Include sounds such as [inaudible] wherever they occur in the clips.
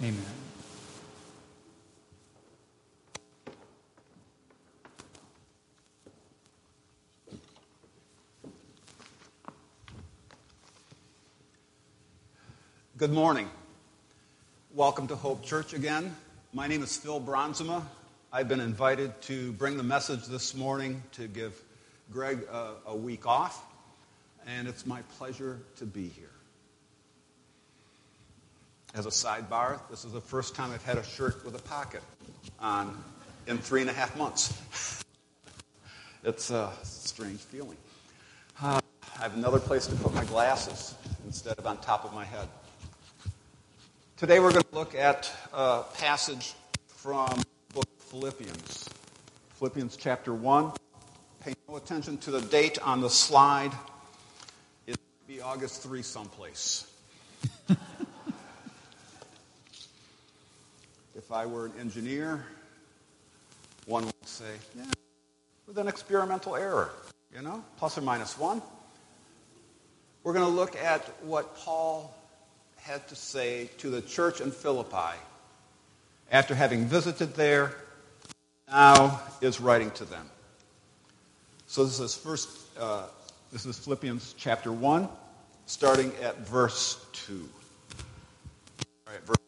Amen. Good morning. Welcome to Hope Church again. My name is Phil Bronzema. I've been invited to bring the message this morning to give Greg a, a week off, and it's my pleasure to be here. As a sidebar, this is the first time I've had a shirt with a pocket on in three and a half months. [laughs] it's a strange feeling. Uh, I have another place to put my glasses instead of on top of my head. Today we're going to look at a passage from book of Philippians. Philippians chapter 1. Pay no attention to the date on the slide. It will be August 3 someplace. If I were an engineer, one would say, yeah, with an experimental error, you know, plus or minus one. We're going to look at what Paul had to say to the church in Philippi after having visited there, now is writing to them. So this is first, uh, this is Philippians chapter 1, starting at verse 2. All right, verse 1.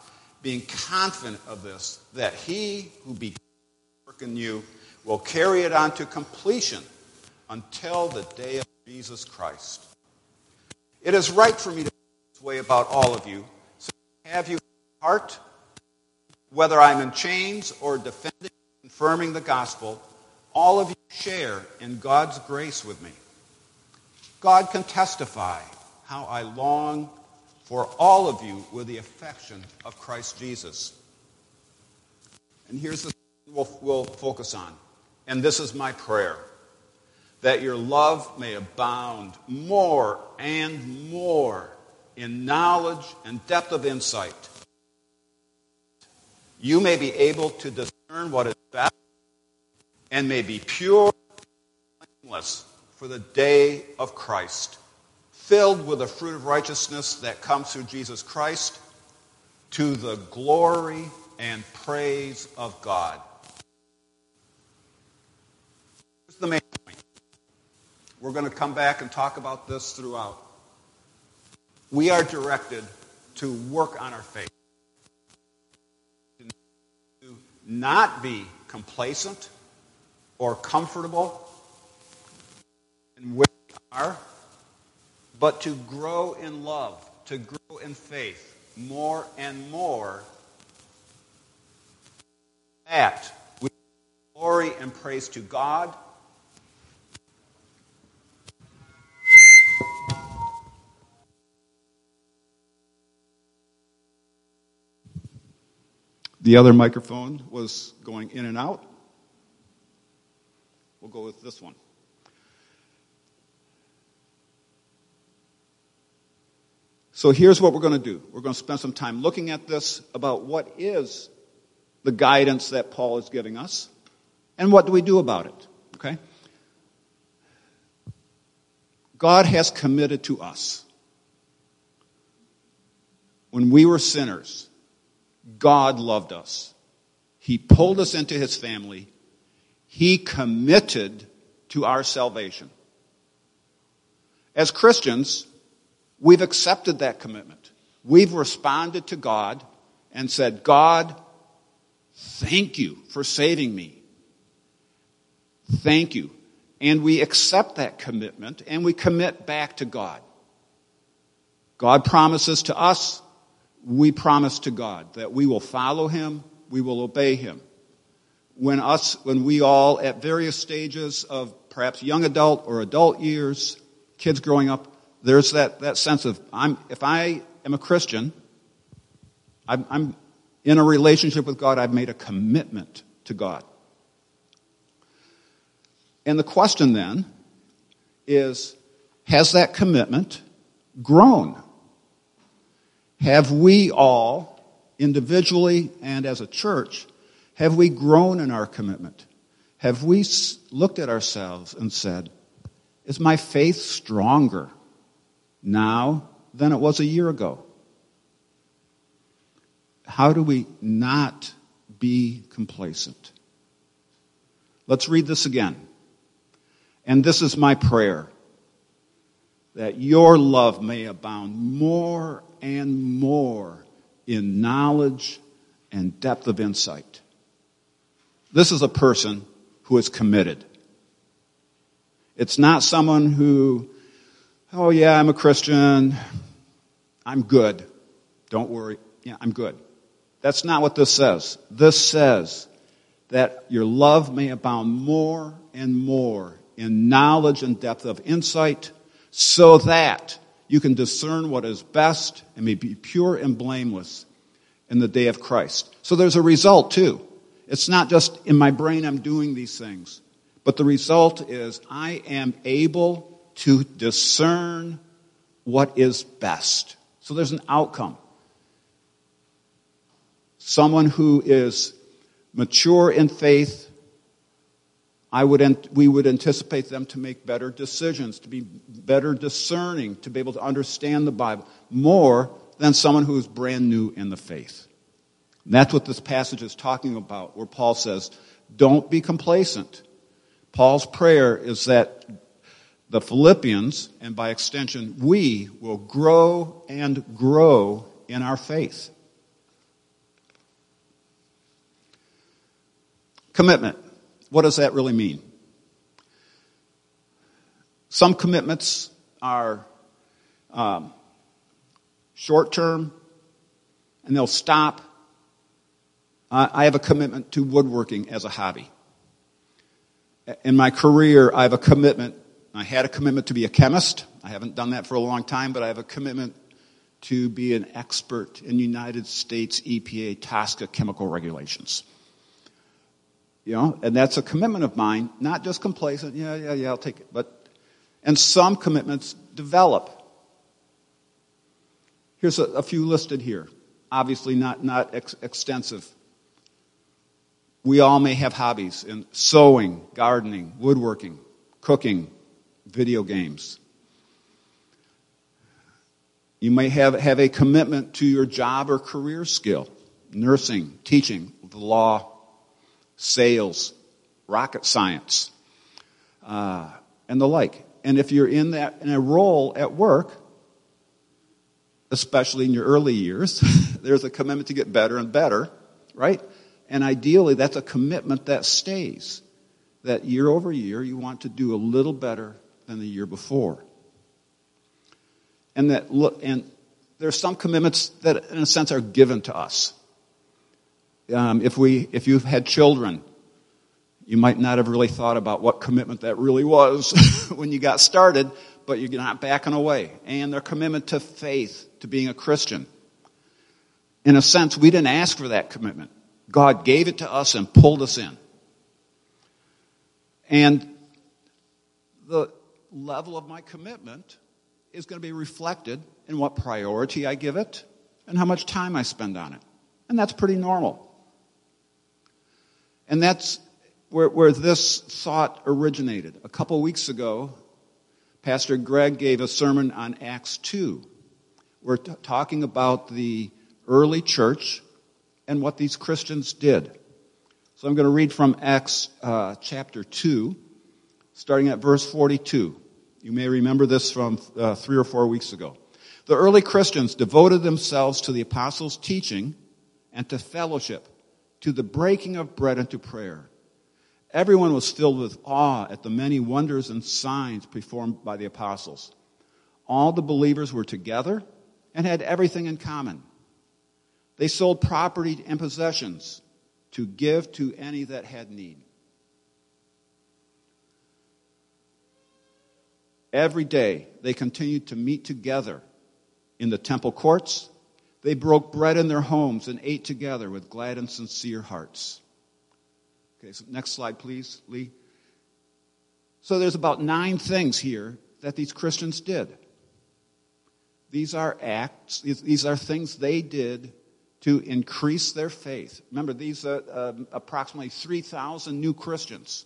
being confident of this, that he who began work in you will carry it on to completion until the day of Jesus Christ. It is right for me to this way about all of you. So have you heart, whether I'm in chains or defending, confirming the gospel, all of you share in God's grace with me. God can testify how I long for all of you with the affection of Christ Jesus. And here's the we'll, we'll focus on. And this is my prayer that your love may abound more and more in knowledge and depth of insight, you may be able to discern what is best and may be pure and blameless for the day of Christ, filled with the fruit of righteousness that comes through Jesus Christ to the glory and praise of God. Here's the main point. We're going to come back and talk about this throughout we are directed to work on our faith. To not be complacent or comfortable in where we are, but to grow in love, to grow in faith more and more. That we glory and praise to God The other microphone was going in and out. We'll go with this one. So here's what we're going to do. We're going to spend some time looking at this about what is the guidance that Paul is giving us and what do we do about it. Okay? God has committed to us. When we were sinners, God loved us. He pulled us into his family. He committed to our salvation. As Christians, we've accepted that commitment. We've responded to God and said, God, thank you for saving me. Thank you. And we accept that commitment and we commit back to God. God promises to us we promise to God that we will follow Him, we will obey Him. When us, when we all at various stages of perhaps young adult or adult years, kids growing up, there's that, that sense of, I'm, if I am a Christian, I'm, I'm in a relationship with God. I've made a commitment to God. And the question then is has that commitment grown? Have we all, individually and as a church, have we grown in our commitment? Have we looked at ourselves and said, is my faith stronger now than it was a year ago? How do we not be complacent? Let's read this again. And this is my prayer that your love may abound more and more in knowledge and depth of insight. This is a person who is committed. It's not someone who, oh yeah, I'm a Christian. I'm good. Don't worry. Yeah, I'm good. That's not what this says. This says that your love may abound more and more in knowledge and depth of insight so that you can discern what is best and may be pure and blameless in the day of Christ. So there's a result too. It's not just in my brain I'm doing these things, but the result is I am able to discern what is best. So there's an outcome. Someone who is mature in faith I would, we would anticipate them to make better decisions, to be better discerning, to be able to understand the Bible more than someone who is brand new in the faith. And that's what this passage is talking about, where Paul says, don't be complacent. Paul's prayer is that the Philippians, and by extension, we will grow and grow in our faith. Commitment. What does that really mean? Some commitments are um, short term and they'll stop. Uh, I have a commitment to woodworking as a hobby. In my career, I have a commitment. I had a commitment to be a chemist. I haven't done that for a long time, but I have a commitment to be an expert in United States EPA TSCA chemical regulations. You know, and that's a commitment of mine, not just complacent, yeah, yeah, yeah, I'll take it. But, and some commitments develop. Here's a, a few listed here. Obviously not, not ex- extensive. We all may have hobbies in sewing, gardening, woodworking, cooking, video games. You may have, have a commitment to your job or career skill, nursing, teaching, the law, sales, rocket science, uh, and the like. And if you're in that in a role at work, especially in your early years, [laughs] there's a commitment to get better and better, right? And ideally, that's a commitment that stays. That year over year, you want to do a little better than the year before. And that look, and there's some commitments that, in a sense, are given to us um, if we, if you've had children, you might not have really thought about what commitment that really was [laughs] when you got started, but you're not backing away. And their commitment to faith, to being a Christian. In a sense, we didn't ask for that commitment. God gave it to us and pulled us in. And the level of my commitment is going to be reflected in what priority I give it and how much time I spend on it. And that's pretty normal. And that's where, where this thought originated. A couple weeks ago, Pastor Greg gave a sermon on Acts 2. We're t- talking about the early church and what these Christians did. So I'm going to read from Acts uh, chapter 2, starting at verse 42. You may remember this from uh, three or four weeks ago. The early Christians devoted themselves to the apostles' teaching and to fellowship to the breaking of bread and to prayer. Everyone was filled with awe at the many wonders and signs performed by the apostles. All the believers were together and had everything in common. They sold property and possessions to give to any that had need. Every day they continued to meet together in the temple courts. They broke bread in their homes and ate together with glad and sincere hearts. Okay, so next slide, please, Lee. So there's about nine things here that these Christians did. These are acts, these are things they did to increase their faith. Remember, these are uh, approximately 3,000 new Christians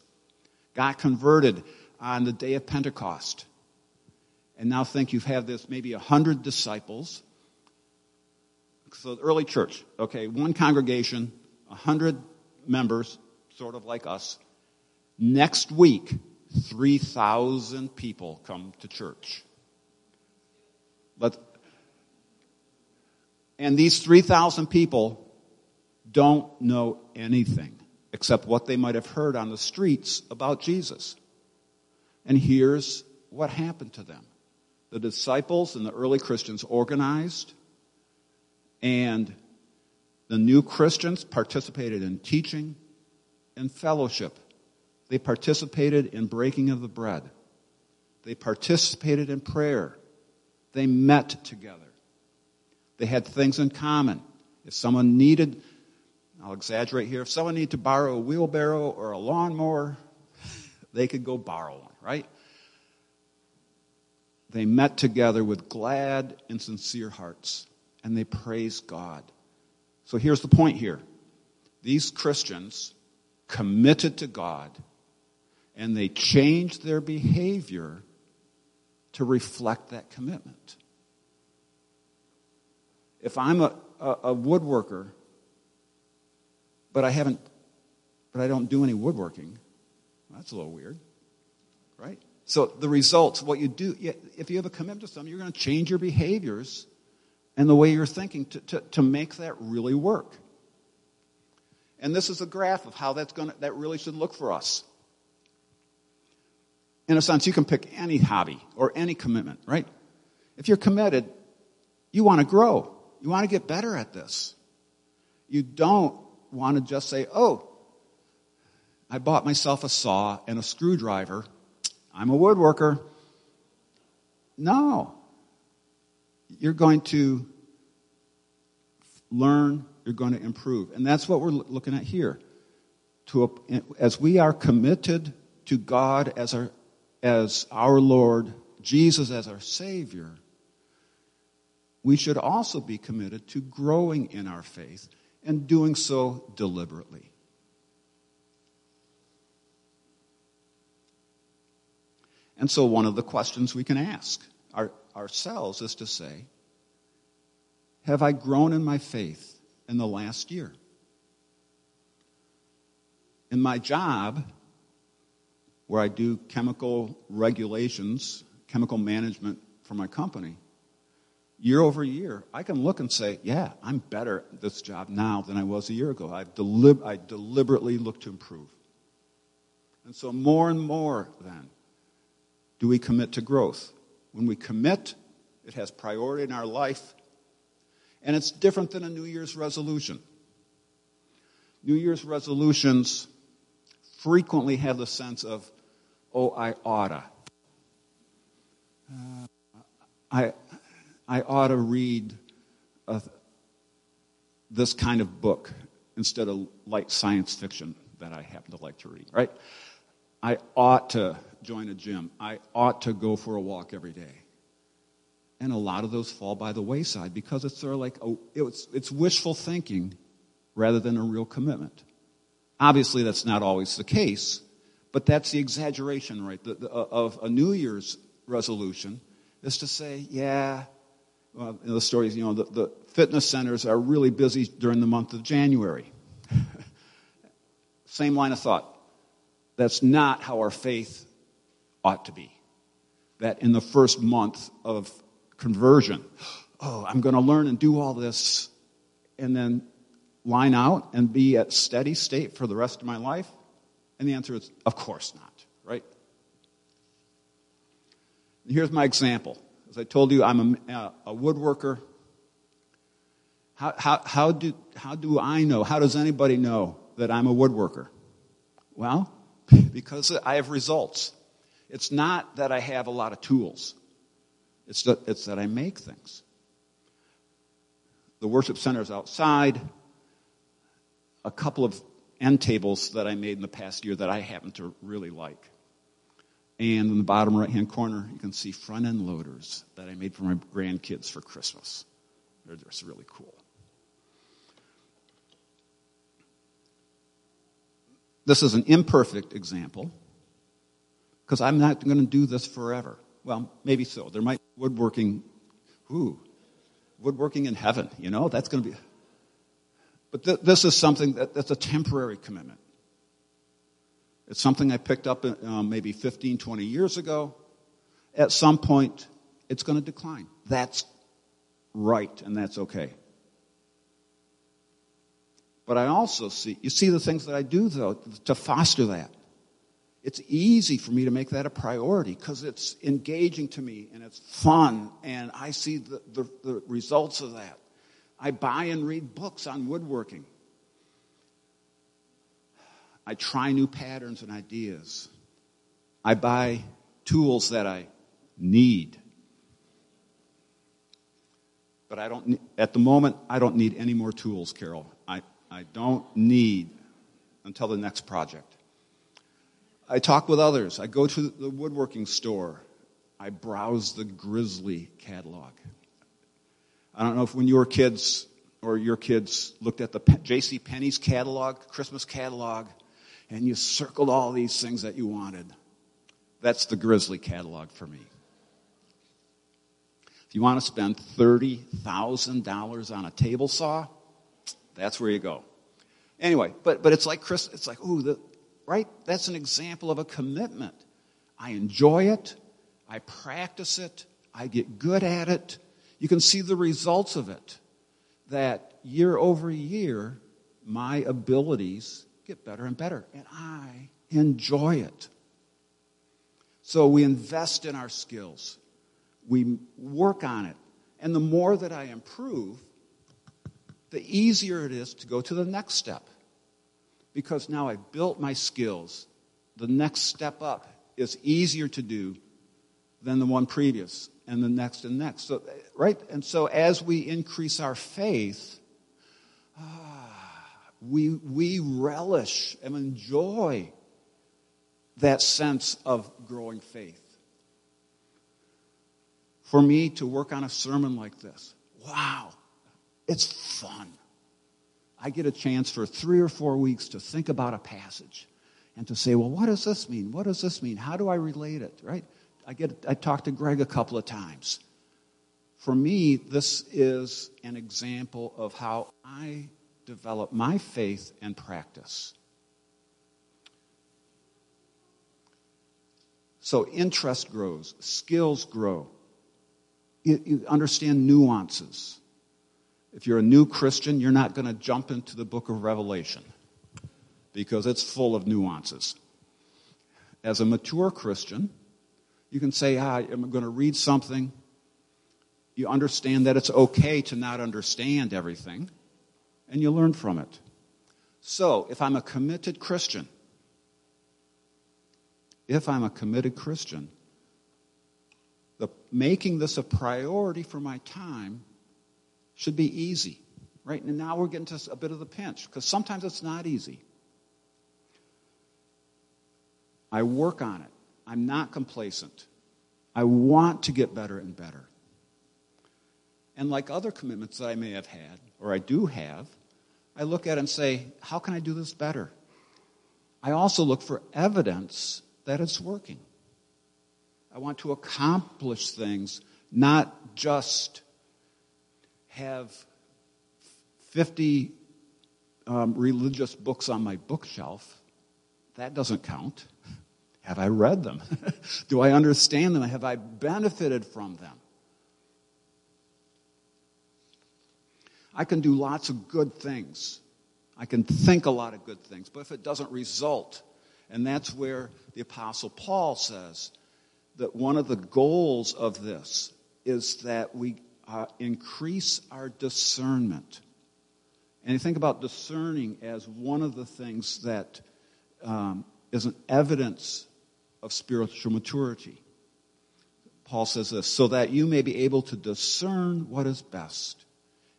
got converted on the day of Pentecost. And now think you've had this maybe 100 disciples. So early church, okay, one congregation, 100 members, sort of like us. Next week, 3,000 people come to church. Let, and these 3,000 people don't know anything except what they might have heard on the streets about Jesus. And here's what happened to them the disciples and the early Christians organized, and the new Christians participated in teaching and fellowship. They participated in breaking of the bread. They participated in prayer. They met together. They had things in common. If someone needed, I'll exaggerate here, if someone needed to borrow a wheelbarrow or a lawnmower, [laughs] they could go borrow one, right? They met together with glad and sincere hearts, and they praised God. So here's the point here. These Christians committed to God, and they changed their behavior to reflect that commitment. If I'm a, a, a woodworker, but I haven't, but I don't do any woodworking, that's a little weird? So the results, what you do, if you have a commitment to something, you're going to change your behaviors and the way you're thinking to, to, to make that really work. And this is a graph of how that's going to, that really should look for us. In a sense, you can pick any hobby or any commitment, right? If you're committed, you want to grow. You want to get better at this. You don't want to just say, oh, I bought myself a saw and a screwdriver. I'm a woodworker. No. You're going to learn, you're going to improve. And that's what we're looking at here. To, as we are committed to God as our, as our Lord, Jesus as our Savior, we should also be committed to growing in our faith and doing so deliberately. And so, one of the questions we can ask our, ourselves is to say, Have I grown in my faith in the last year? In my job, where I do chemical regulations, chemical management for my company, year over year, I can look and say, yeah, I'm better at this job now than I was a year ago. I've delib- I deliberately look to improve. And so, more and more then, do we commit to growth. When we commit, it has priority in our life, and it's different than a New Year's resolution. New Year's resolutions frequently have the sense of, oh, I oughta. Uh, I, I ought to read a, this kind of book instead of light science fiction that I happen to like to read, right? I ought to join a gym. I ought to go for a walk every day. And a lot of those fall by the wayside because it's sort of like, oh, it's, it's wishful thinking rather than a real commitment. Obviously, that's not always the case, but that's the exaggeration, right, the, the, uh, of a New Year's resolution is to say, yeah, well, the stories, you know, the, the fitness centers are really busy during the month of January. [laughs] Same line of thought. That's not how our faith ought to be. That in the first month of conversion, oh, I'm going to learn and do all this, and then line out and be at steady state for the rest of my life? And the answer is, of course not, right? And here's my example. As I told you, I'm a, a woodworker. How, how, how, do, how do I know? How does anybody know that I'm a woodworker? Well, [laughs] because I have results. It's not that I have a lot of tools. It's that, it's that I make things. the worship center is outside. A couple of end tables that I made in the past year that I happen to really like. And in the bottom right hand corner, you can see front end loaders that I made for my grandkids for Christmas. They're just really cool. This is an imperfect example because I'm not going to do this forever. Well, maybe so. There might be woodworking, ooh, woodworking in heaven, you know, that's going to be. But th- this is something that, that's a temporary commitment. It's something I picked up um, maybe 15, 20 years ago. At some point, it's going to decline. That's right, and that's okay. But I also see, you see the things that I do, though, to foster that. It's easy for me to make that a priority because it's engaging to me and it's fun, and I see the, the, the results of that. I buy and read books on woodworking. I try new patterns and ideas. I buy tools that I need. But I don't, at the moment, I don't need any more tools, Carol. I, I don't need until the next project. I talk with others. I go to the woodworking store. I browse the Grizzly catalog. I don't know if when you were kids or your kids looked at the J.C. Penney's catalog, Christmas catalog, and you circled all these things that you wanted. That's the Grizzly catalog for me. If you want to spend $30,000 on a table saw, that's where you go. Anyway, but, but it's like Chris, it's like, ooh, the, right? That's an example of a commitment. I enjoy it, I practice it, I get good at it. You can see the results of it. That year over year, my abilities get better and better, and I enjoy it. So we invest in our skills, we work on it, and the more that I improve, the easier it is to go to the next step because now I've built my skills. The next step up is easier to do than the one previous, and the next and next. So, right? And so as we increase our faith, ah, we, we relish and enjoy that sense of growing faith. For me to work on a sermon like this, wow, it's fun. I get a chance for three or four weeks to think about a passage and to say, well, what does this mean? What does this mean? How do I relate it? Right? I get I talked to Greg a couple of times. For me, this is an example of how I develop my faith and practice. So interest grows, skills grow. You, you understand nuances. If you're a new Christian, you're not going to jump into the book of Revelation because it's full of nuances. As a mature Christian, you can say, ah, I'm going to read something. You understand that it's okay to not understand everything, and you learn from it. So, if I'm a committed Christian, if I'm a committed Christian, the, making this a priority for my time should be easy, right? And now we're getting to a bit of the pinch because sometimes it's not easy. I work on it. I'm not complacent. I want to get better and better. And like other commitments that I may have had, or I do have, I look at it and say, how can I do this better? I also look for evidence that it's working. I want to accomplish things, not just have 50 um, religious books on my bookshelf. That doesn't count. Have I read them? [laughs] Do I understand them? Have I benefited from them? I can do lots of good things. I can think a lot of good things, but if it doesn't result, and that's where the Apostle Paul says that one of the goals of this is that we uh, increase our discernment. And you think about discerning as one of the things that um, is an evidence of spiritual maturity. Paul says this so that you may be able to discern what is best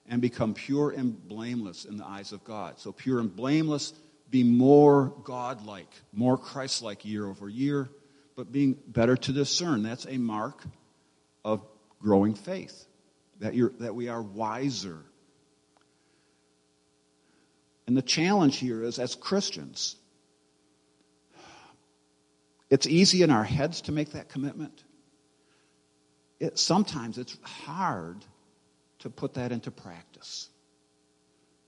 and become pure and blameless in the eyes of God. So, pure and blameless, be more God-like, more Christ-like year over year, but being better to discern. That's a mark of growing faith, that, you're, that we are wiser. And the challenge here is as Christians, it's easy in our heads to make that commitment. It, sometimes it's hard to put that into practice.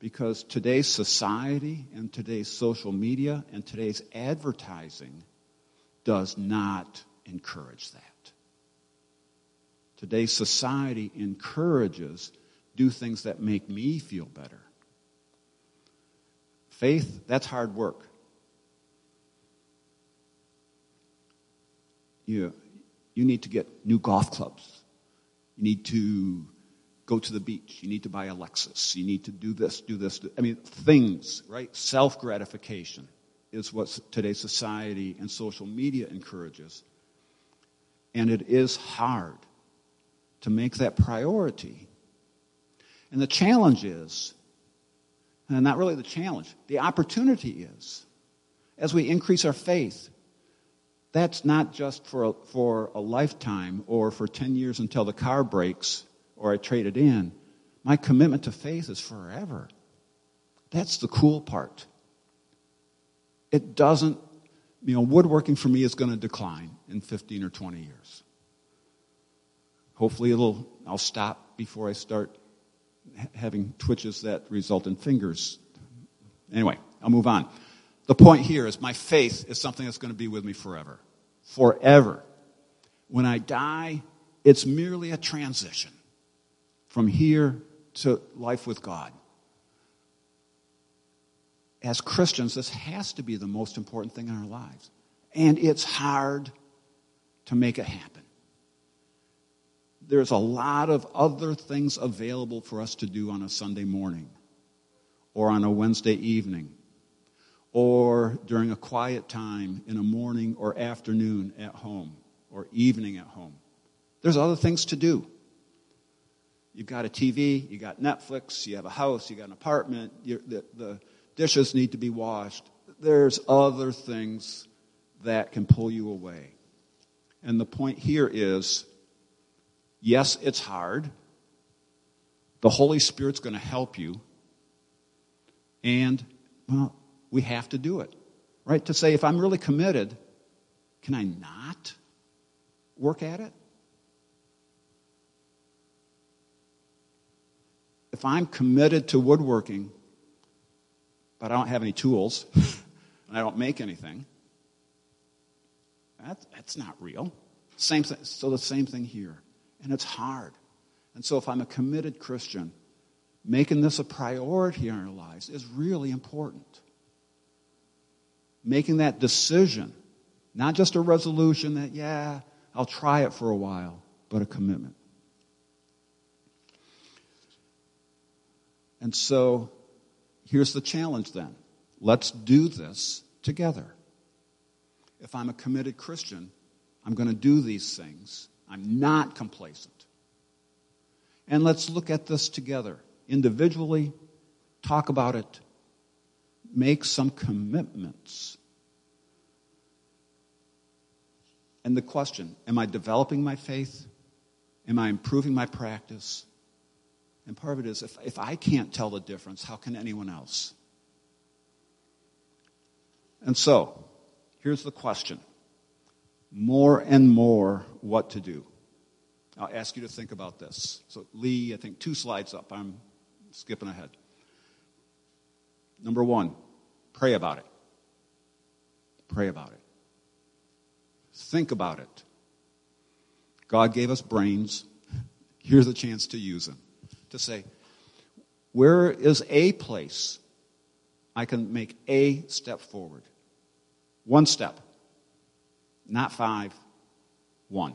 Because today's society and today's social media and today's advertising does not encourage that. Today's society encourages do things that make me feel better. Faith, that's hard work. You, you need to get new golf clubs. You need to go to the beach. You need to buy a Lexus. You need to do this, do this. Do, I mean, things, right? Self gratification is what today's society and social media encourages. And it is hard to make that priority. And the challenge is, and not really the challenge, the opportunity is, as we increase our faith, that's not just for a, for a lifetime or for 10 years until the car breaks or I trade it in. My commitment to faith is forever. That's the cool part. It doesn't, you know, woodworking for me is going to decline in 15 or 20 years. Hopefully it'll, I'll stop before I start having twitches that result in fingers. Anyway, I'll move on. The point here is my faith is something that's going to be with me forever. Forever. When I die, it's merely a transition from here to life with God. As Christians, this has to be the most important thing in our lives. And it's hard to make it happen. There's a lot of other things available for us to do on a Sunday morning or on a Wednesday evening or during a quiet time in a morning or afternoon at home or evening at home. There's other things to do. You've got a TV, you got Netflix, you have a house, you got an apartment, the, the dishes need to be washed. There's other things that can pull you away. And the point here is yes, it's hard. The Holy Spirit's going to help you. And, well, we have to do it. Right? To say, if I'm really committed, can I not work at it? if I'm committed to woodworking, but I don't have any tools, [laughs] and I don't make anything, that, that's not real. Same so the same thing here. And it's hard. And so if I'm a committed Christian, making this a priority in our lives is really important. Making that decision, not just a resolution that, yeah, I'll try it for a while, but a commitment. And so here's the challenge then let's do this together. If I'm a committed Christian, I'm going to do these things. I'm not complacent. And let's look at this together, individually, talk about it, make some commitments. And the question Am I developing my faith? Am I improving my practice? And part of it is if, if I can't tell the difference, how can anyone else? And so, here's the question more and more what to do. I'll ask you to think about this. So, Lee, I think two slides up. I'm skipping ahead. Number one, pray about it. Pray about it. Think about it. God gave us brains. Here's a chance to use them to say, where is a place I can make a step forward? One step, not five, one.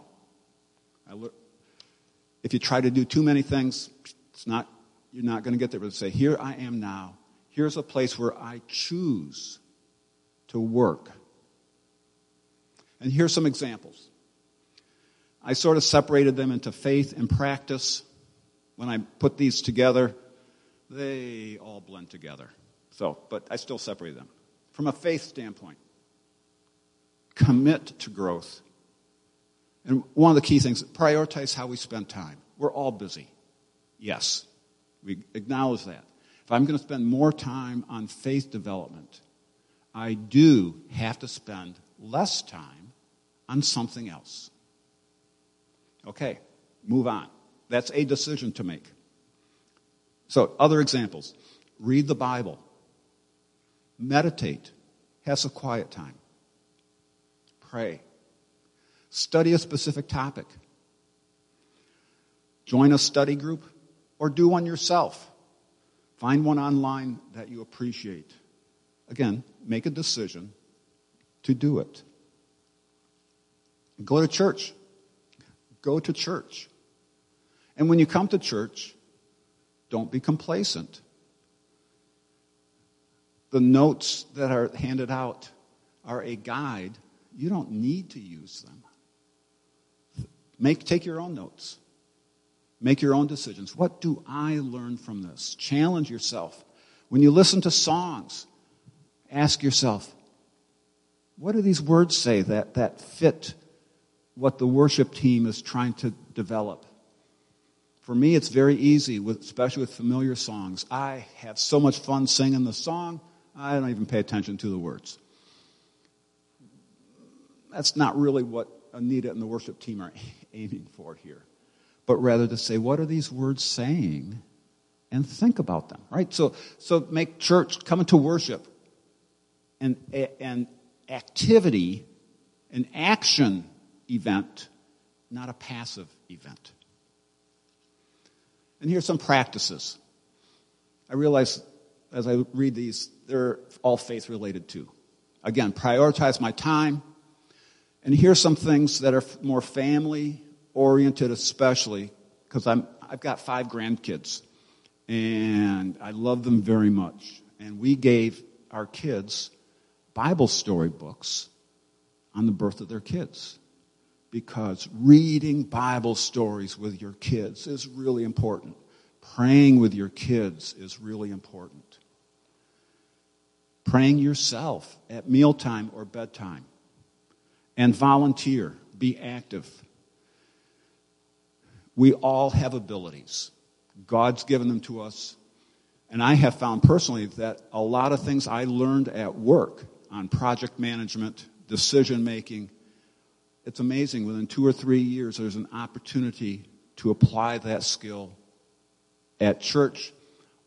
If you try to do too many things, it's not, you're not going to get there. But say, here I am now. Here's a place where I choose to work. And here's some examples. I sort of separated them into faith and practice when I put these together, they all blend together. So, but I still separate them. From a faith standpoint, commit to growth. And one of the key things, prioritize how we spend time. We're all busy. Yes, we acknowledge that. If I'm going to spend more time on faith development, I do have to spend less time on something else. Okay, move on. That's a decision to make. So, other examples read the Bible, meditate, have some quiet time, pray, study a specific topic, join a study group, or do one yourself. Find one online that you appreciate. Again, make a decision to do it. Go to church. Go to church. And when you come to church, don't be complacent. The notes that are handed out are a guide. You don't need to use them. Make, take your own notes. Make your own decisions. What do I learn from this? Challenge yourself. When you listen to songs, ask yourself, what do these words say that, that fit what the worship team is trying to develop? For me, it's very easy, with, especially with familiar songs. I have so much fun singing the song, I don't even pay attention to the words. That's not really what Anita and the worship team are [laughs] aiming for here but rather to say, what are these words saying? And think about them, right? So, so make church, coming to worship, and, an activity, an action event, not a passive event. And here's some practices. I realize as I read these, they're all faith related too. Again, prioritize my time. And here's some things that are more family oriented especially because I'm I've got five grandkids and I love them very much. And we gave our kids Bible story books on the birth of their kids because reading Bible stories with your kids is really important. Praying with your kids is really important. Praying yourself at mealtime or bedtime. And volunteer, be active. We all have abilities. God's given them to us. And I have found personally that a lot of things I learned at work on project management, decision making, it's amazing. Within two or three years, there's an opportunity to apply that skill at church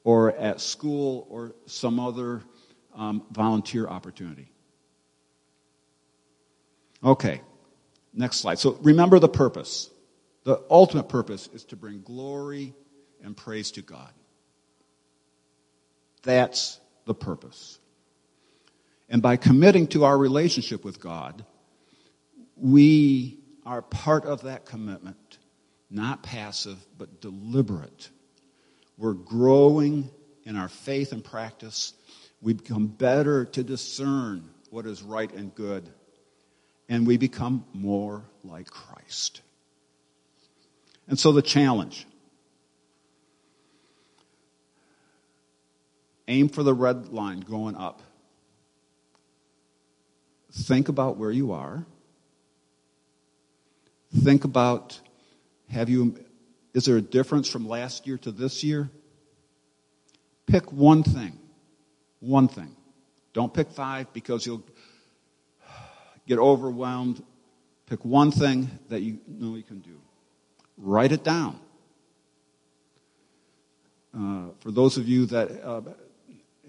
or at school or some other um, volunteer opportunity. Okay, next slide. So remember the purpose. The ultimate purpose is to bring glory and praise to God. That's the purpose. And by committing to our relationship with God, we are part of that commitment, not passive, but deliberate. We're growing in our faith and practice. We become better to discern what is right and good. And we become more like Christ. And so the challenge aim for the red line going up. Think about where you are. Think about have you is there a difference from last year to this year? Pick one thing. One thing. Don't pick five because you'll get overwhelmed. Pick one thing that you know you can do. Write it down. Uh, for those of you that uh,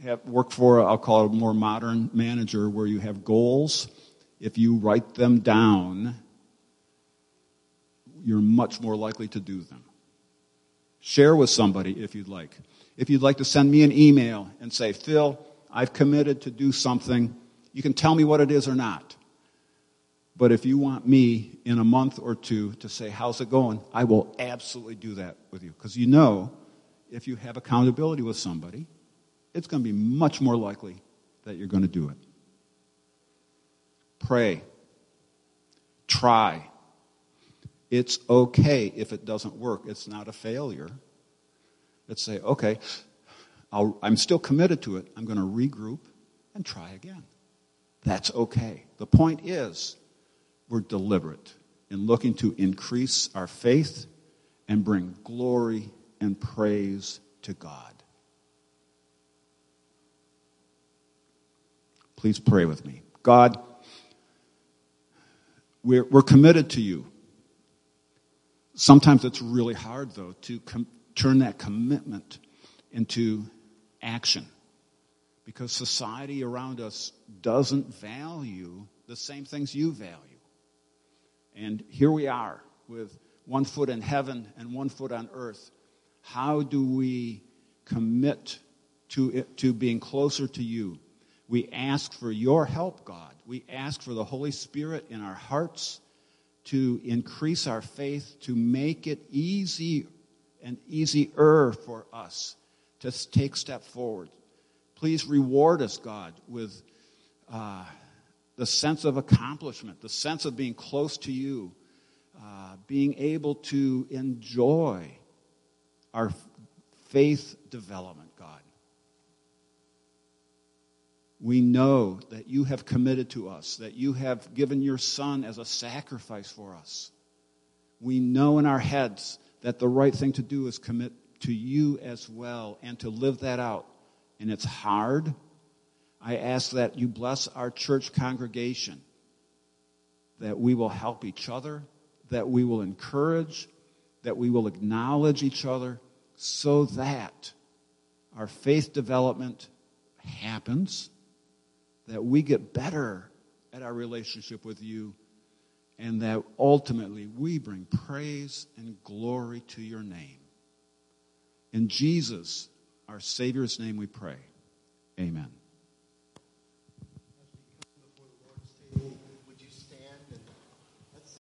have worked for, I'll call it a more modern manager, where you have goals, if you write them down, you're much more likely to do them. Share with somebody if you'd like. If you'd like to send me an email and say, Phil, I've committed to do something, you can tell me what it is or not. But if you want me in a month or two to say, How's it going? I will absolutely do that with you. Because you know, if you have accountability with somebody, it's going to be much more likely that you're going to do it. Pray. Try. It's okay if it doesn't work. It's not a failure. Let's say, okay, i am still committed to it. I'm going to regroup and try again. That's okay. The point is, we're deliberate in looking to increase our faith and bring glory and praise to God. Please pray with me. God, we're, we're committed to you. Sometimes it's really hard, though, to com- turn that commitment into action because society around us doesn't value the same things you value. And here we are with one foot in heaven and one foot on earth. How do we commit to, it, to being closer to you? We ask for your help, God. We ask for the Holy Spirit in our hearts to increase our faith, to make it easy and easier for us to take step forward. Please reward us, God, with uh, the sense of accomplishment, the sense of being close to you, uh, being able to enjoy our faith development, God. We know that you have committed to us, that you have given your Son as a sacrifice for us. We know in our heads that the right thing to do is commit to you as well and to live that out. And it's hard. I ask that you bless our church congregation, that we will help each other, that we will encourage, that we will acknowledge each other so that our faith development happens, that we get better at our relationship with you, and that ultimately we bring praise and glory to your name. In Jesus, our Savior's name, we pray. Amen.